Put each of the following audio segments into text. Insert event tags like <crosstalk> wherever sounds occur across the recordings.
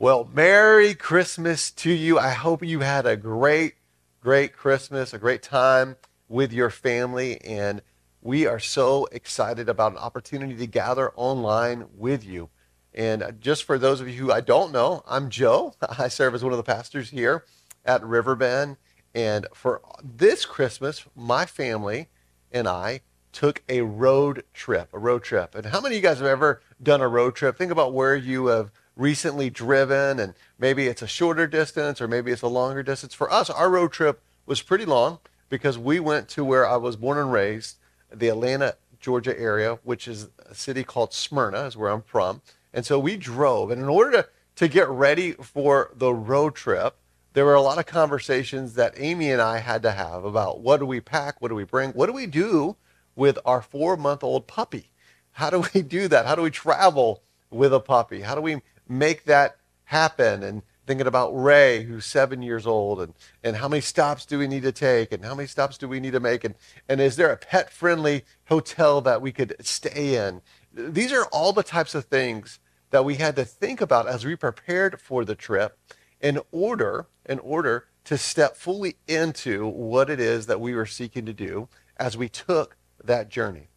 Well, Merry Christmas to you. I hope you had a great, great Christmas, a great time with your family. And we are so excited about an opportunity to gather online with you. And just for those of you who I don't know, I'm Joe. <laughs> I serve as one of the pastors here at Riverbend. And for this Christmas, my family and I took a road trip, a road trip. And how many of you guys have ever done a road trip? Think about where you have recently driven and maybe it's a shorter distance or maybe it's a longer distance. For us, our road trip was pretty long because we went to where I was born and raised, the Atlanta, Georgia area, which is a city called Smyrna, is where I'm from. And so we drove. And in order to, to get ready for the road trip, there were a lot of conversations that Amy and I had to have about what do we pack, what do we bring, what do we do with our four month old puppy? How do we <laughs> do that? How do we travel with a puppy? How do we make that happen and thinking about Ray, who's seven years old, and, and how many stops do we need to take, and how many stops do we need to make, and, and is there a pet friendly hotel that we could stay in? These are all the types of things that we had to think about as we prepared for the trip in order, in order to step fully into what it is that we were seeking to do as we took that journey.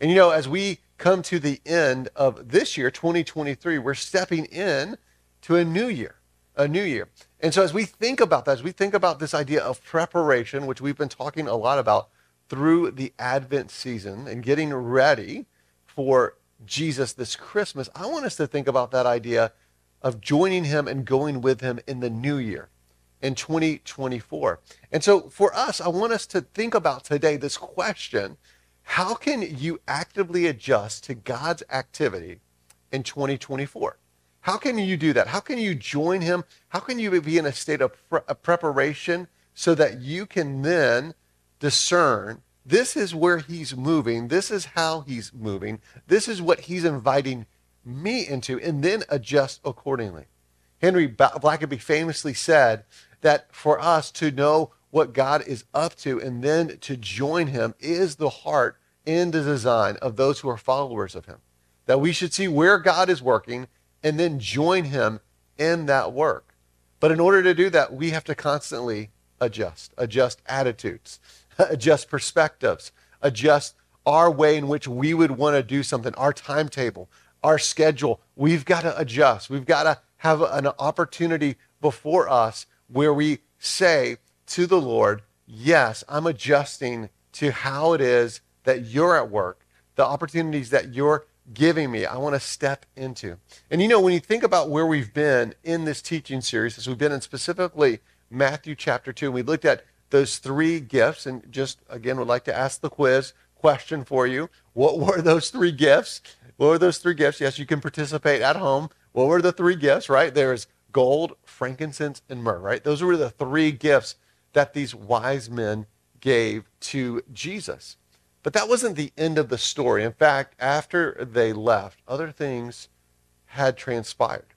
And you know, as we come to the end of this year, 2023, we're stepping in to a new year, a new year. And so as we think about that, as we think about this idea of preparation, which we've been talking a lot about through the Advent season and getting ready for Jesus this Christmas, I want us to think about that idea of joining him and going with him in the new year in 2024. And so for us, I want us to think about today this question how can you actively adjust to God's activity in 2024? How can you do that? How can you join Him? How can you be in a state of pre- preparation so that you can then discern this is where He's moving, this is how He's moving, this is what He's inviting me into, and then adjust accordingly? Henry Blackaby famously said that for us to know what God is up to and then to join Him is the heart in the design of those who are followers of him. That we should see where God is working and then join him in that work. But in order to do that, we have to constantly adjust, adjust attitudes, <laughs> adjust perspectives, adjust our way in which we would want to do something, our timetable, our schedule. We've got to adjust. We've got to have an opportunity before us where we say to the Lord, Yes, I'm adjusting to how it is that you're at work, the opportunities that you're giving me, I want to step into. And you know, when you think about where we've been in this teaching series, as we've been in specifically Matthew chapter 2, and we looked at those three gifts, and just again would like to ask the quiz question for you. What were those three gifts? What were those three gifts? Yes, you can participate at home. What were the three gifts, right? There's gold, frankincense, and myrrh, right? Those were the three gifts that these wise men gave to Jesus. But that wasn't the end of the story. In fact, after they left, other things had transpired,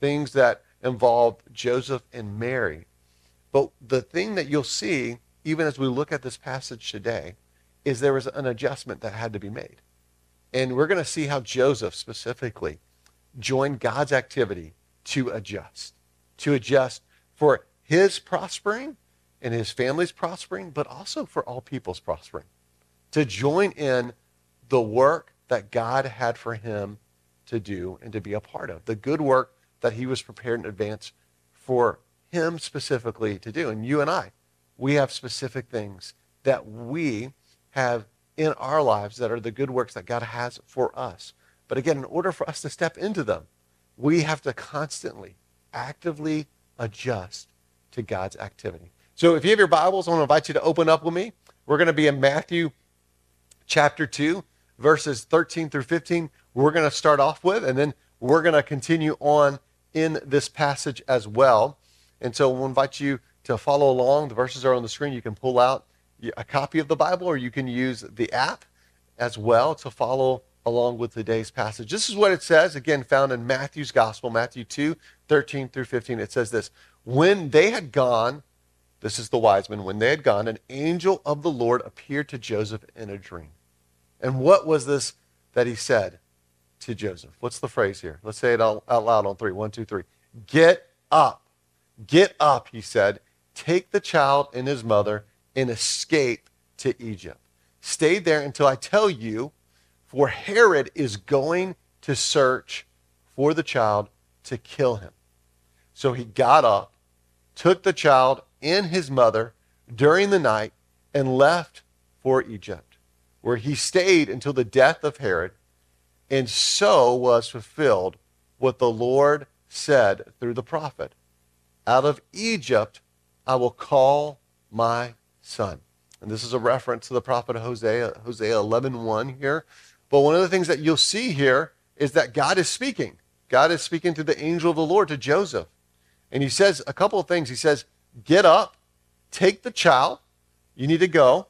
things that involved Joseph and Mary. But the thing that you'll see, even as we look at this passage today, is there was an adjustment that had to be made. And we're going to see how Joseph specifically joined God's activity to adjust, to adjust for his prospering and his family's prospering, but also for all people's prospering to join in the work that God had for him to do and to be a part of, the good work that he was prepared in advance for him specifically to do. And you and I, we have specific things that we have in our lives that are the good works that God has for us. But again, in order for us to step into them, we have to constantly, actively adjust to God's activity. So if you have your Bibles, I want to invite you to open up with me. We're going to be in Matthew chapter 2, verses 13 through 15, we're going to start off with, and then we're going to continue on in this passage as well. And so we'll invite you to follow along. The verses are on the screen. You can pull out a copy of the Bible, or you can use the app as well to follow along with today's passage. This is what it says, again, found in Matthew's Gospel, Matthew 2, 13 through 15. It says this When they had gone, this is the wise men, when they had gone, an angel of the Lord appeared to Joseph in a dream. And what was this that he said to Joseph? What's the phrase here? Let's say it out loud on three. One, two, three. Get up. Get up, he said. Take the child and his mother and escape to Egypt. Stay there until I tell you, for Herod is going to search for the child to kill him. So he got up, took the child and his mother during the night, and left for Egypt, where he stayed until the death of Herod. And so was fulfilled what the Lord said through the prophet Out of Egypt I will call my son. And this is a reference to the prophet Hosea, Hosea 11.1 here. But one of the things that you'll see here is that God is speaking. God is speaking to the angel of the Lord, to Joseph. And he says a couple of things. He says, Get up, take the child. You need to go.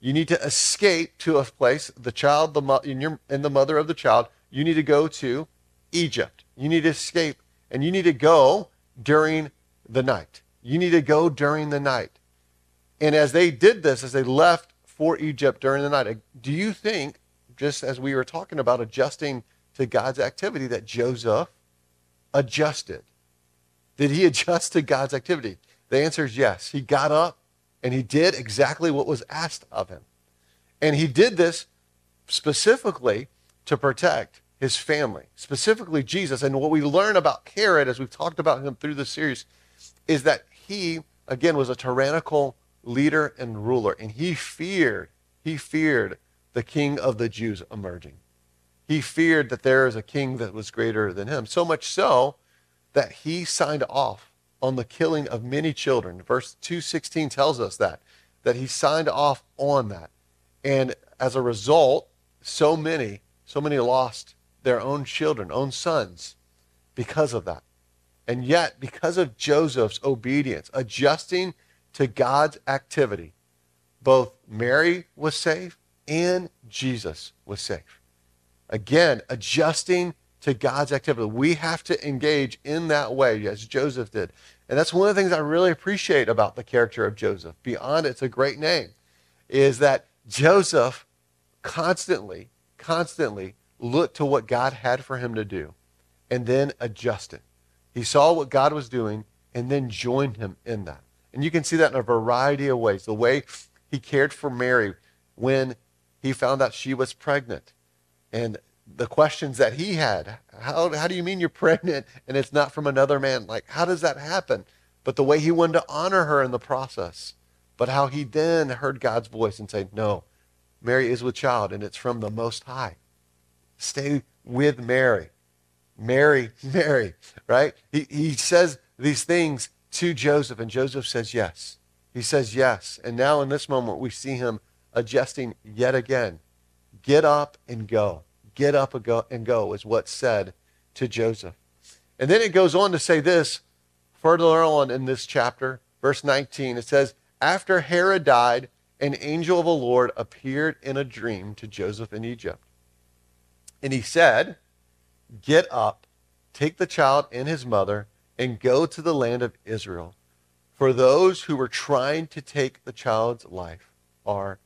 You need to escape to a place, the child, the and, your, and the mother of the child. You need to go to Egypt. You need to escape, and you need to go during the night. You need to go during the night. And as they did this, as they left for Egypt during the night, do you think, just as we were talking about adjusting to God's activity, that Joseph adjusted? Did he adjust to God's activity? The answer is yes. He got up and he did exactly what was asked of him. And he did this specifically to protect his family, specifically Jesus. And what we learn about Herod, as we've talked about him through the series, is that he, again, was a tyrannical leader and ruler. And he feared, he feared the king of the Jews emerging. He feared that there is a king that was greater than him. So much so that he signed off on the killing of many children. Verse 216 tells us that, that he signed off on that. And as a result, so many, so many lost their own children, own sons, because of that. And yet, because of Joseph's obedience, adjusting to God's activity, both Mary was safe and Jesus was safe. Again, adjusting to God's activity. We have to engage in that way, as Joseph did. And that's one of the things I really appreciate about the character of Joseph, beyond it's a great name, is that Joseph constantly, constantly looked to what God had for him to do and then adjusted. He saw what God was doing and then joined him in that. And you can see that in a variety of ways. The way he cared for Mary when he found out she was pregnant and the questions that he had. How, how do you mean you're pregnant and it's not from another man? Like, how does that happen? But the way he wanted to honor her in the process. But how he then heard God's voice and said, No, Mary is with child and it's from the Most High. Stay with Mary. Mary, <laughs> Mary, right? He, he says these things to Joseph, and Joseph says yes. He says yes. And now in this moment, we see him adjusting yet again. Get up and go. Get up and go, is what's said to Joseph. And then it goes on to say this further on in this chapter, verse 19. It says, After Herod died, an angel of the Lord appeared in a dream to Joseph in Egypt. And he said, Get up, take the child and his mother, and go to the land of Israel. For those who were trying to take the child's life are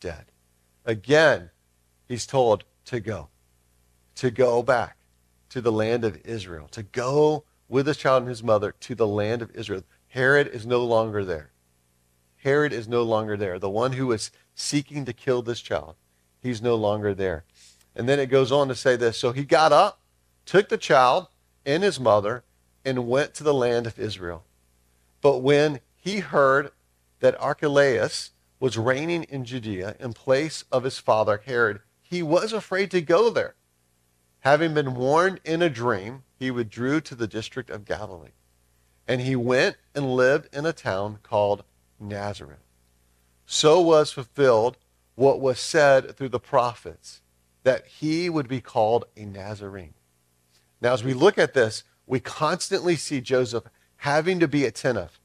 dead. Again, he's told to go to go back to the land of Israel, to go with his child and his mother to the land of Israel. Herod is no longer there. Herod is no longer there. The one who was seeking to kill this child, he's no longer there. And then it goes on to say this. So he got up, took the child and his mother, and went to the land of Israel. But when he heard that Archelaus was reigning in Judea in place of his father Herod, he was afraid to go there. Having been warned in a dream, he withdrew to the district of Galilee. And he went and lived in a town called Nazareth. So was fulfilled what was said through the prophets, that he would be called a Nazarene. Now, as we look at this, we constantly see Joseph having to be attentive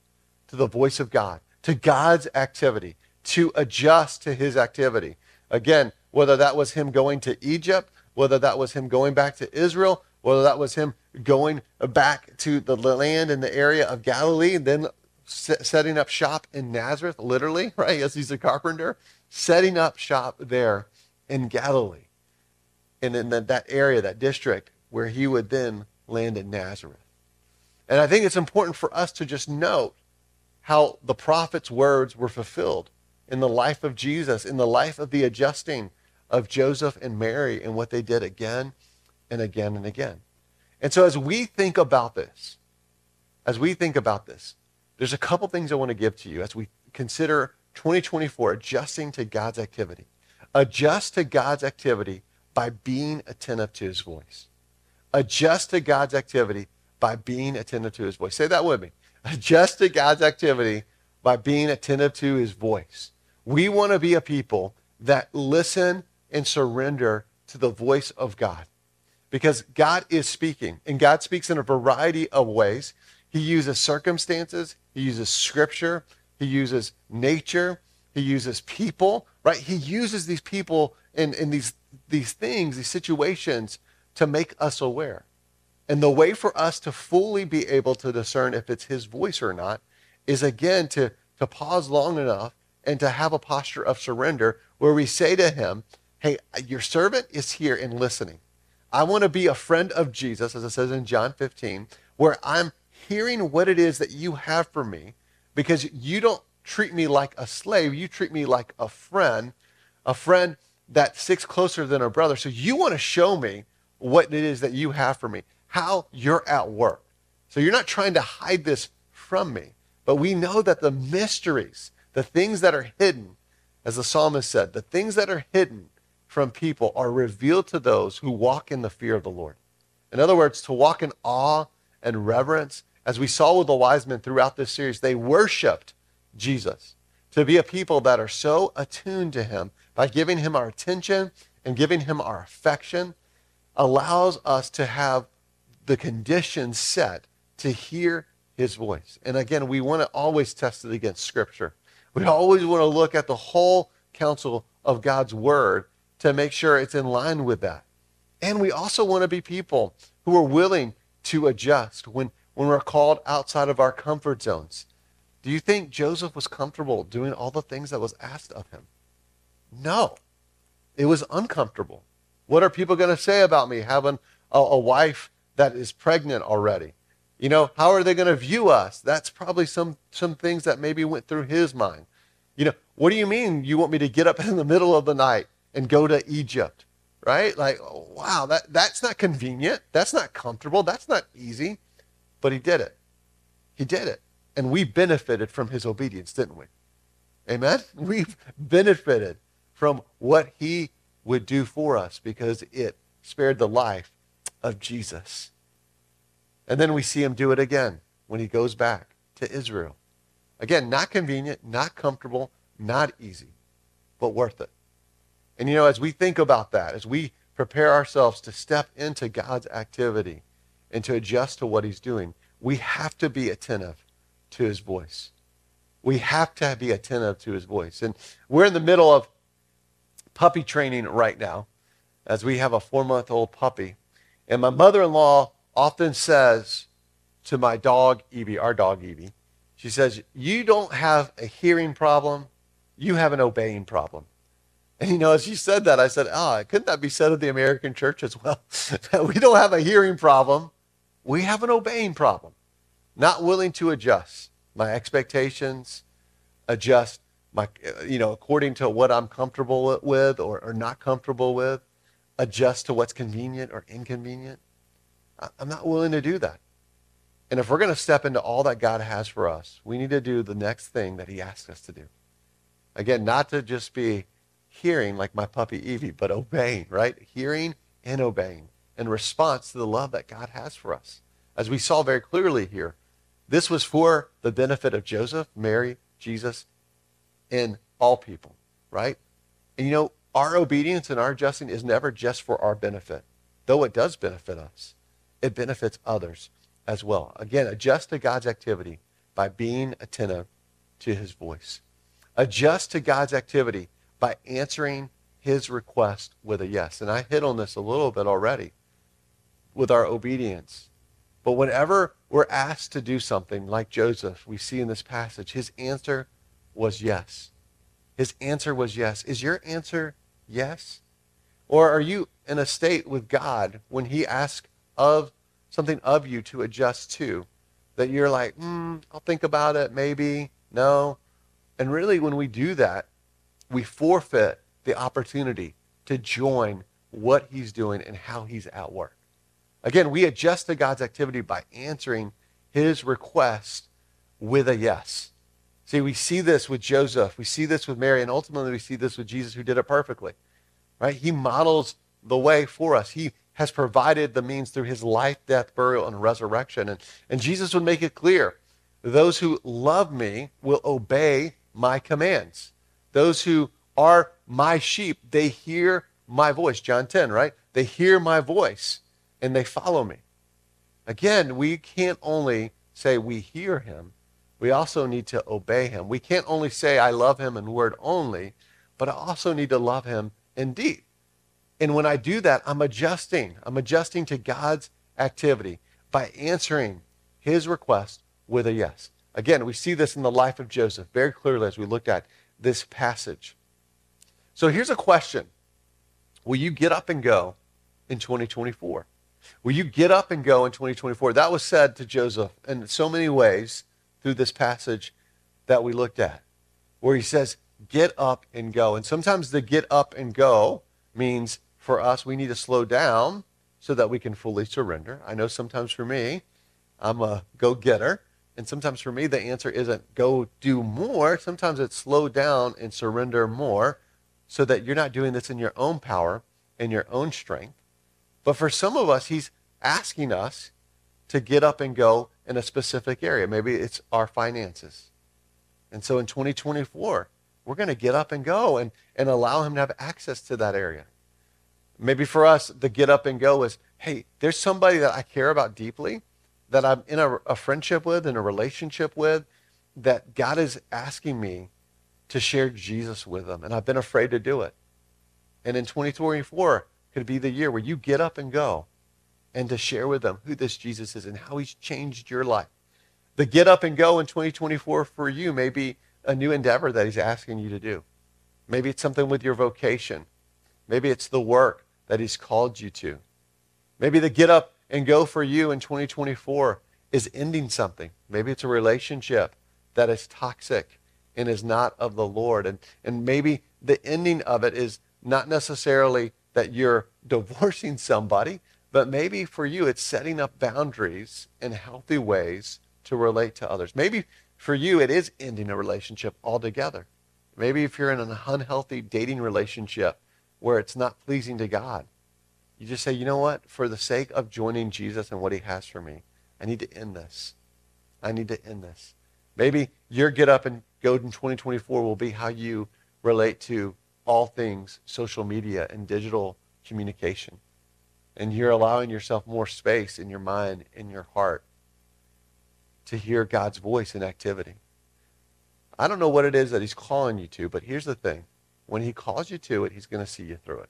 to the voice of God, to God's activity, to adjust to his activity. Again, whether that was him going to Egypt, whether that was him going back to Israel, whether that was him going back to the land in the area of Galilee, and then setting up shop in Nazareth, literally, <laughs> right? Yes, he's a carpenter, setting up shop there in Galilee, and in that area, that district, where he would then land in Nazareth. And I think it's important for us to just note how the prophet's words were fulfilled in the life of Jesus, in the life of the adjusting of Joseph and Mary, and what they did again and again and again. And so, as we think about this, as we think about this, there's a couple things I want to give to you as we consider 2024 adjusting to God's activity. Adjust to God's activity by being attentive to his voice. Adjust to God's activity by being attentive to his voice. Say that with me. Adjust to God's activity by being attentive to his voice. We want to be a people that listen and surrender to the voice of God because God is speaking, and God speaks in a variety of ways. He uses circumstances, He uses scripture, He uses nature, He uses people, right? He uses these people and, in these, these things, these situations to make us aware. And the way for us to fully be able to discern if it's His voice or not is again to, to pause long enough and to have a posture of surrender where we say to Him, Hey, your servant is here and listening. I want to be a friend of Jesus, as it says in John 15, where I'm hearing what it is that you have for me because you don't treat me like a slave. You treat me like a friend, a friend that sticks closer than a brother. So you want to show me what it is that you have for me, how you're at work. So you're not trying to hide this from me, but we know that the mysteries, the things that are hidden, as the psalmist said, the things that are hidden from people are revealed to those who walk in the fear of the Lord. In other words, to walk in awe and reverence, as we saw with the wise men throughout this series, they worshiped Jesus. To be a people that are so attuned to him by giving him our attention and giving him our affection allows us to have the conditions set to hear his voice. And again, we want to always test it against Scripture. We always want to look at the whole counsel of God's word to make sure it's in line with that. And we also want to be people who are willing to adjust when, when we're called outside of our comfort zones. Do you think Joseph was comfortable doing all the things that was asked of him? No. It was uncomfortable. What are people going to say about me having a, a wife that is pregnant already? You know, how are they going to view us? That's probably some, some things that maybe went through his mind. You know, what do you mean you want me to get up in the middle of the night and go to Egypt, right? Like, oh, wow, that, that's not convenient. That's not comfortable. That's not easy. But he did it. He did it. And we benefited from his obedience, didn't we? Amen? <laughs> We've benefited from what he would do for us because it spared the life of Jesus. And then we see him do it again when he goes back to Israel. Again, not convenient, not comfortable, not easy, but worth it. And you know, as we think about that, as we prepare ourselves to step into God's activity and to adjust to what he's doing, we have to be attentive to his voice. We have to be attentive to his voice. And we're in the middle of puppy training right now as we have a four month old puppy. And my mother in law often says to my dog, Evie, our dog, Evie, she says, You don't have a hearing problem, you have an obeying problem. And you know, as you said that, I said, ah, oh, couldn't that be said of the American church as well? <laughs> we don't have a hearing problem. We have an obeying problem. Not willing to adjust my expectations, adjust my, you know, according to what I'm comfortable with or, or not comfortable with, adjust to what's convenient or inconvenient. I'm not willing to do that. And if we're going to step into all that God has for us, we need to do the next thing that he asks us to do. Again, not to just be hearing like my puppy Evie, but obeying, right? Hearing and obeying in response to the love that God has for us. As we saw very clearly here, this was for the benefit of Joseph, Mary, Jesus, and all people, right? And you know, our obedience and our adjusting is never just for our benefit, though it does benefit us. It benefits others as well. Again, adjust to God's activity by being attentive to his voice. Adjust to God's activity by answering his request with a yes. And I hit on this a little bit already with our obedience. But whenever we're asked to do something like Joseph, we see in this passage, his answer was yes. His answer was yes. Is your answer yes? Or are you in a state with God when he asks of something of you to adjust to, that you're like, mm, I'll think about it, maybe, no. And really, when we do that, we forfeit the opportunity to join what he's doing and how he's at work. Again, we adjust to God's activity by answering his request with a yes. See, we see this with Joseph, we see this with Mary, and ultimately we see this with Jesus who did it perfectly. Right? He models the way for us. He has provided the means through his life, death, burial, and resurrection. And, and Jesus would make it clear those who love me will obey my commands. Those who are my sheep, they hear my voice. John 10, right? They hear my voice and they follow me. Again, we can't only say we hear him, we also need to obey him. We can't only say I love him in word only, but I also need to love him in deed. And when I do that, I'm adjusting. I'm adjusting to God's activity by answering his request with a yes. Again, we see this in the life of Joseph very clearly as we looked at this passage. So here's a question Will you get up and go in 2024? Will you get up and go in 2024? That was said to Joseph in so many ways through this passage that we looked at, where he says, Get up and go. And sometimes the get up and go means for us, we need to slow down so that we can fully surrender. I know sometimes for me, I'm a go getter. And sometimes for me, the answer isn't go do more. Sometimes it's slow down and surrender more so that you're not doing this in your own power and your own strength. But for some of us, he's asking us to get up and go in a specific area. Maybe it's our finances. And so in 2024, we're going to get up and go and, and allow him to have access to that area. Maybe for us, the get up and go is hey, there's somebody that I care about deeply that I'm in a, a friendship with, in a relationship with, that God is asking me to share Jesus with them. And I've been afraid to do it. And in 2024 could be the year where you get up and go and to share with them who this Jesus is and how he's changed your life. The get up and go in 2024 for you may be a new endeavor that he's asking you to do. Maybe it's something with your vocation. Maybe it's the work that he's called you to. Maybe the get up and go for you in 2024 is ending something. Maybe it's a relationship that is toxic and is not of the Lord. And, and maybe the ending of it is not necessarily that you're <laughs> divorcing somebody, but maybe for you it's setting up boundaries in healthy ways to relate to others. Maybe for you it is ending a relationship altogether. Maybe if you're in an unhealthy dating relationship where it's not pleasing to God, you just say, you know what? For the sake of joining Jesus and what he has for me, I need to end this. I need to end this. Maybe your get up and go in 2024 will be how you relate to all things social media and digital communication. And you're allowing yourself more space in your mind, in your heart, to hear God's voice in activity. I don't know what it is that he's calling you to, but here's the thing. When he calls you to it, he's going to see you through it.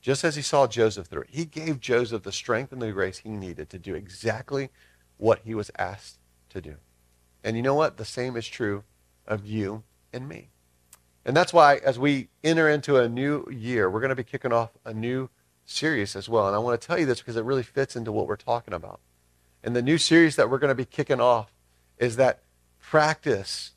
Just as he saw Joseph through he gave Joseph the strength and the grace he needed to do exactly what he was asked to do. And you know what? The same is true of you and me. And that's why, as we enter into a new year, we're going to be kicking off a new series as well. And I want to tell you this because it really fits into what we're talking about. And the new series that we're going to be kicking off is that practice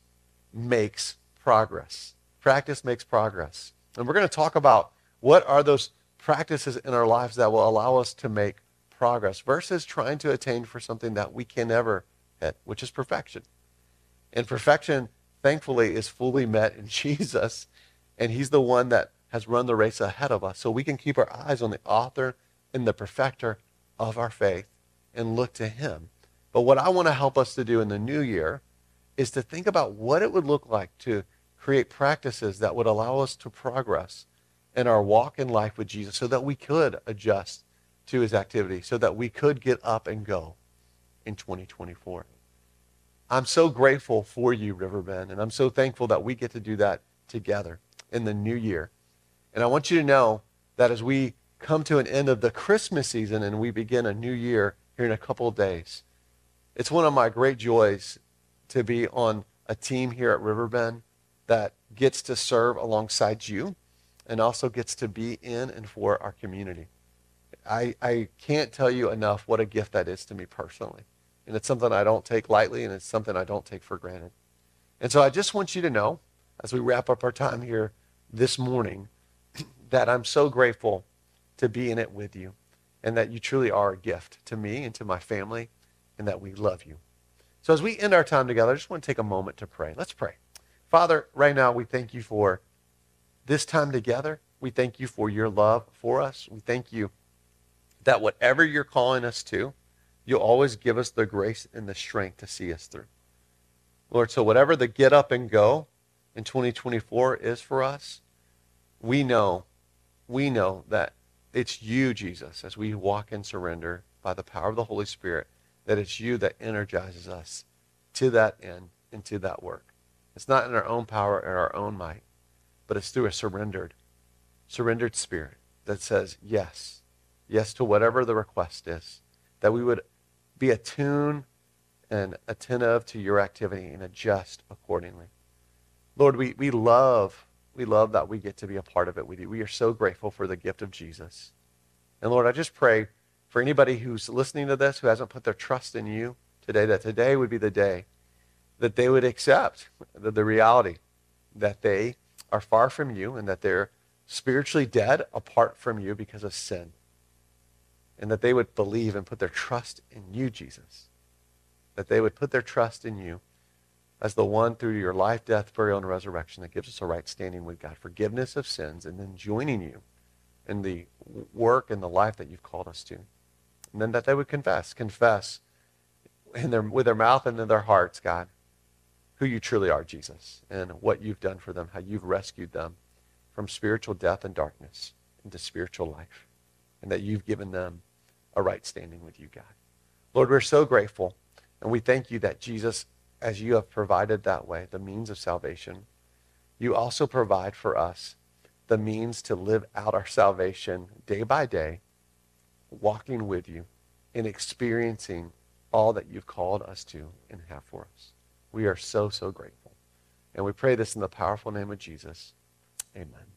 makes progress. Practice makes progress. And we're going to talk about what are those practices in our lives that will allow us to make progress versus trying to attain for something that we can never hit, which is perfection. And perfection, thankfully, is fully met in <laughs> Jesus. And he's the one that has run the race ahead of us. So we can keep our eyes on the author and the perfecter of our faith and look to him. But what I want to help us to do in the new year is to think about what it would look like to create practices that would allow us to progress in our walk in life with Jesus so that we could adjust to his activity, so that we could get up and go in 2024. I'm so grateful for you, Riverbend, and I'm so thankful that we get to do that together in the new year. And I want you to know that as we come to an end of the Christmas season and we begin a new year here in a couple of days, it's one of my great joys to be on a team here at Riverbend that gets to serve alongside you and also gets to be in and for our community. I, I can't tell you enough what a gift that is to me personally. And it's something I don't take lightly, and it's something I don't take for granted. And so I just want you to know, as we wrap up our time here this morning, <clears throat> that I'm so grateful to be in it with you, and that you truly are a gift to me and to my family, and that we love you. So as we end our time together, I just want to take a moment to pray. Let's pray. Father, right now we thank you for this time together. We thank you for your love for us. We thank you that whatever you're calling us to, you'll always give us the grace and the strength to see us through. Lord, so whatever the get up and go in 2024 is for us, we know, we know that it's you, Jesus, as we walk in surrender by the power of the Holy Spirit, that it's you that energizes us to that end and to that work. It's not in our own power or our own might, but it's through a surrendered, surrendered spirit that says yes, yes to whatever the request is, that we would be attuned and attentive to your activity and adjust accordingly. Lord, we, we love, we love that we get to be a part of it with you. We are so grateful for the gift of Jesus. And Lord, I just pray for anybody who's listening to this who hasn't put their trust in you today, that today would be the day that they would accept the, the reality that they are far from you and that they're spiritually dead apart from you because of sin. And that they would believe and put their trust in you, Jesus. That they would put their trust in you as the one through your life, death, burial, and resurrection that gives us a right standing with God, forgiveness of sins, and then joining you in the work and the life that you've called us to. And then that they would confess, confess in their, with their mouth and in their hearts, God, who you truly are, Jesus, and what you've done for them, how you've rescued them from spiritual death and darkness into spiritual life, and that you've given them a right standing with you, God. Lord, we're so grateful, and we thank you that Jesus, as you have provided that way, the means of salvation, you also provide for us the means to live out our salvation day by day, walking with you and experiencing all that you've called us to and have for us. We are so, so grateful. And we pray this in the powerful name of Jesus. Amen.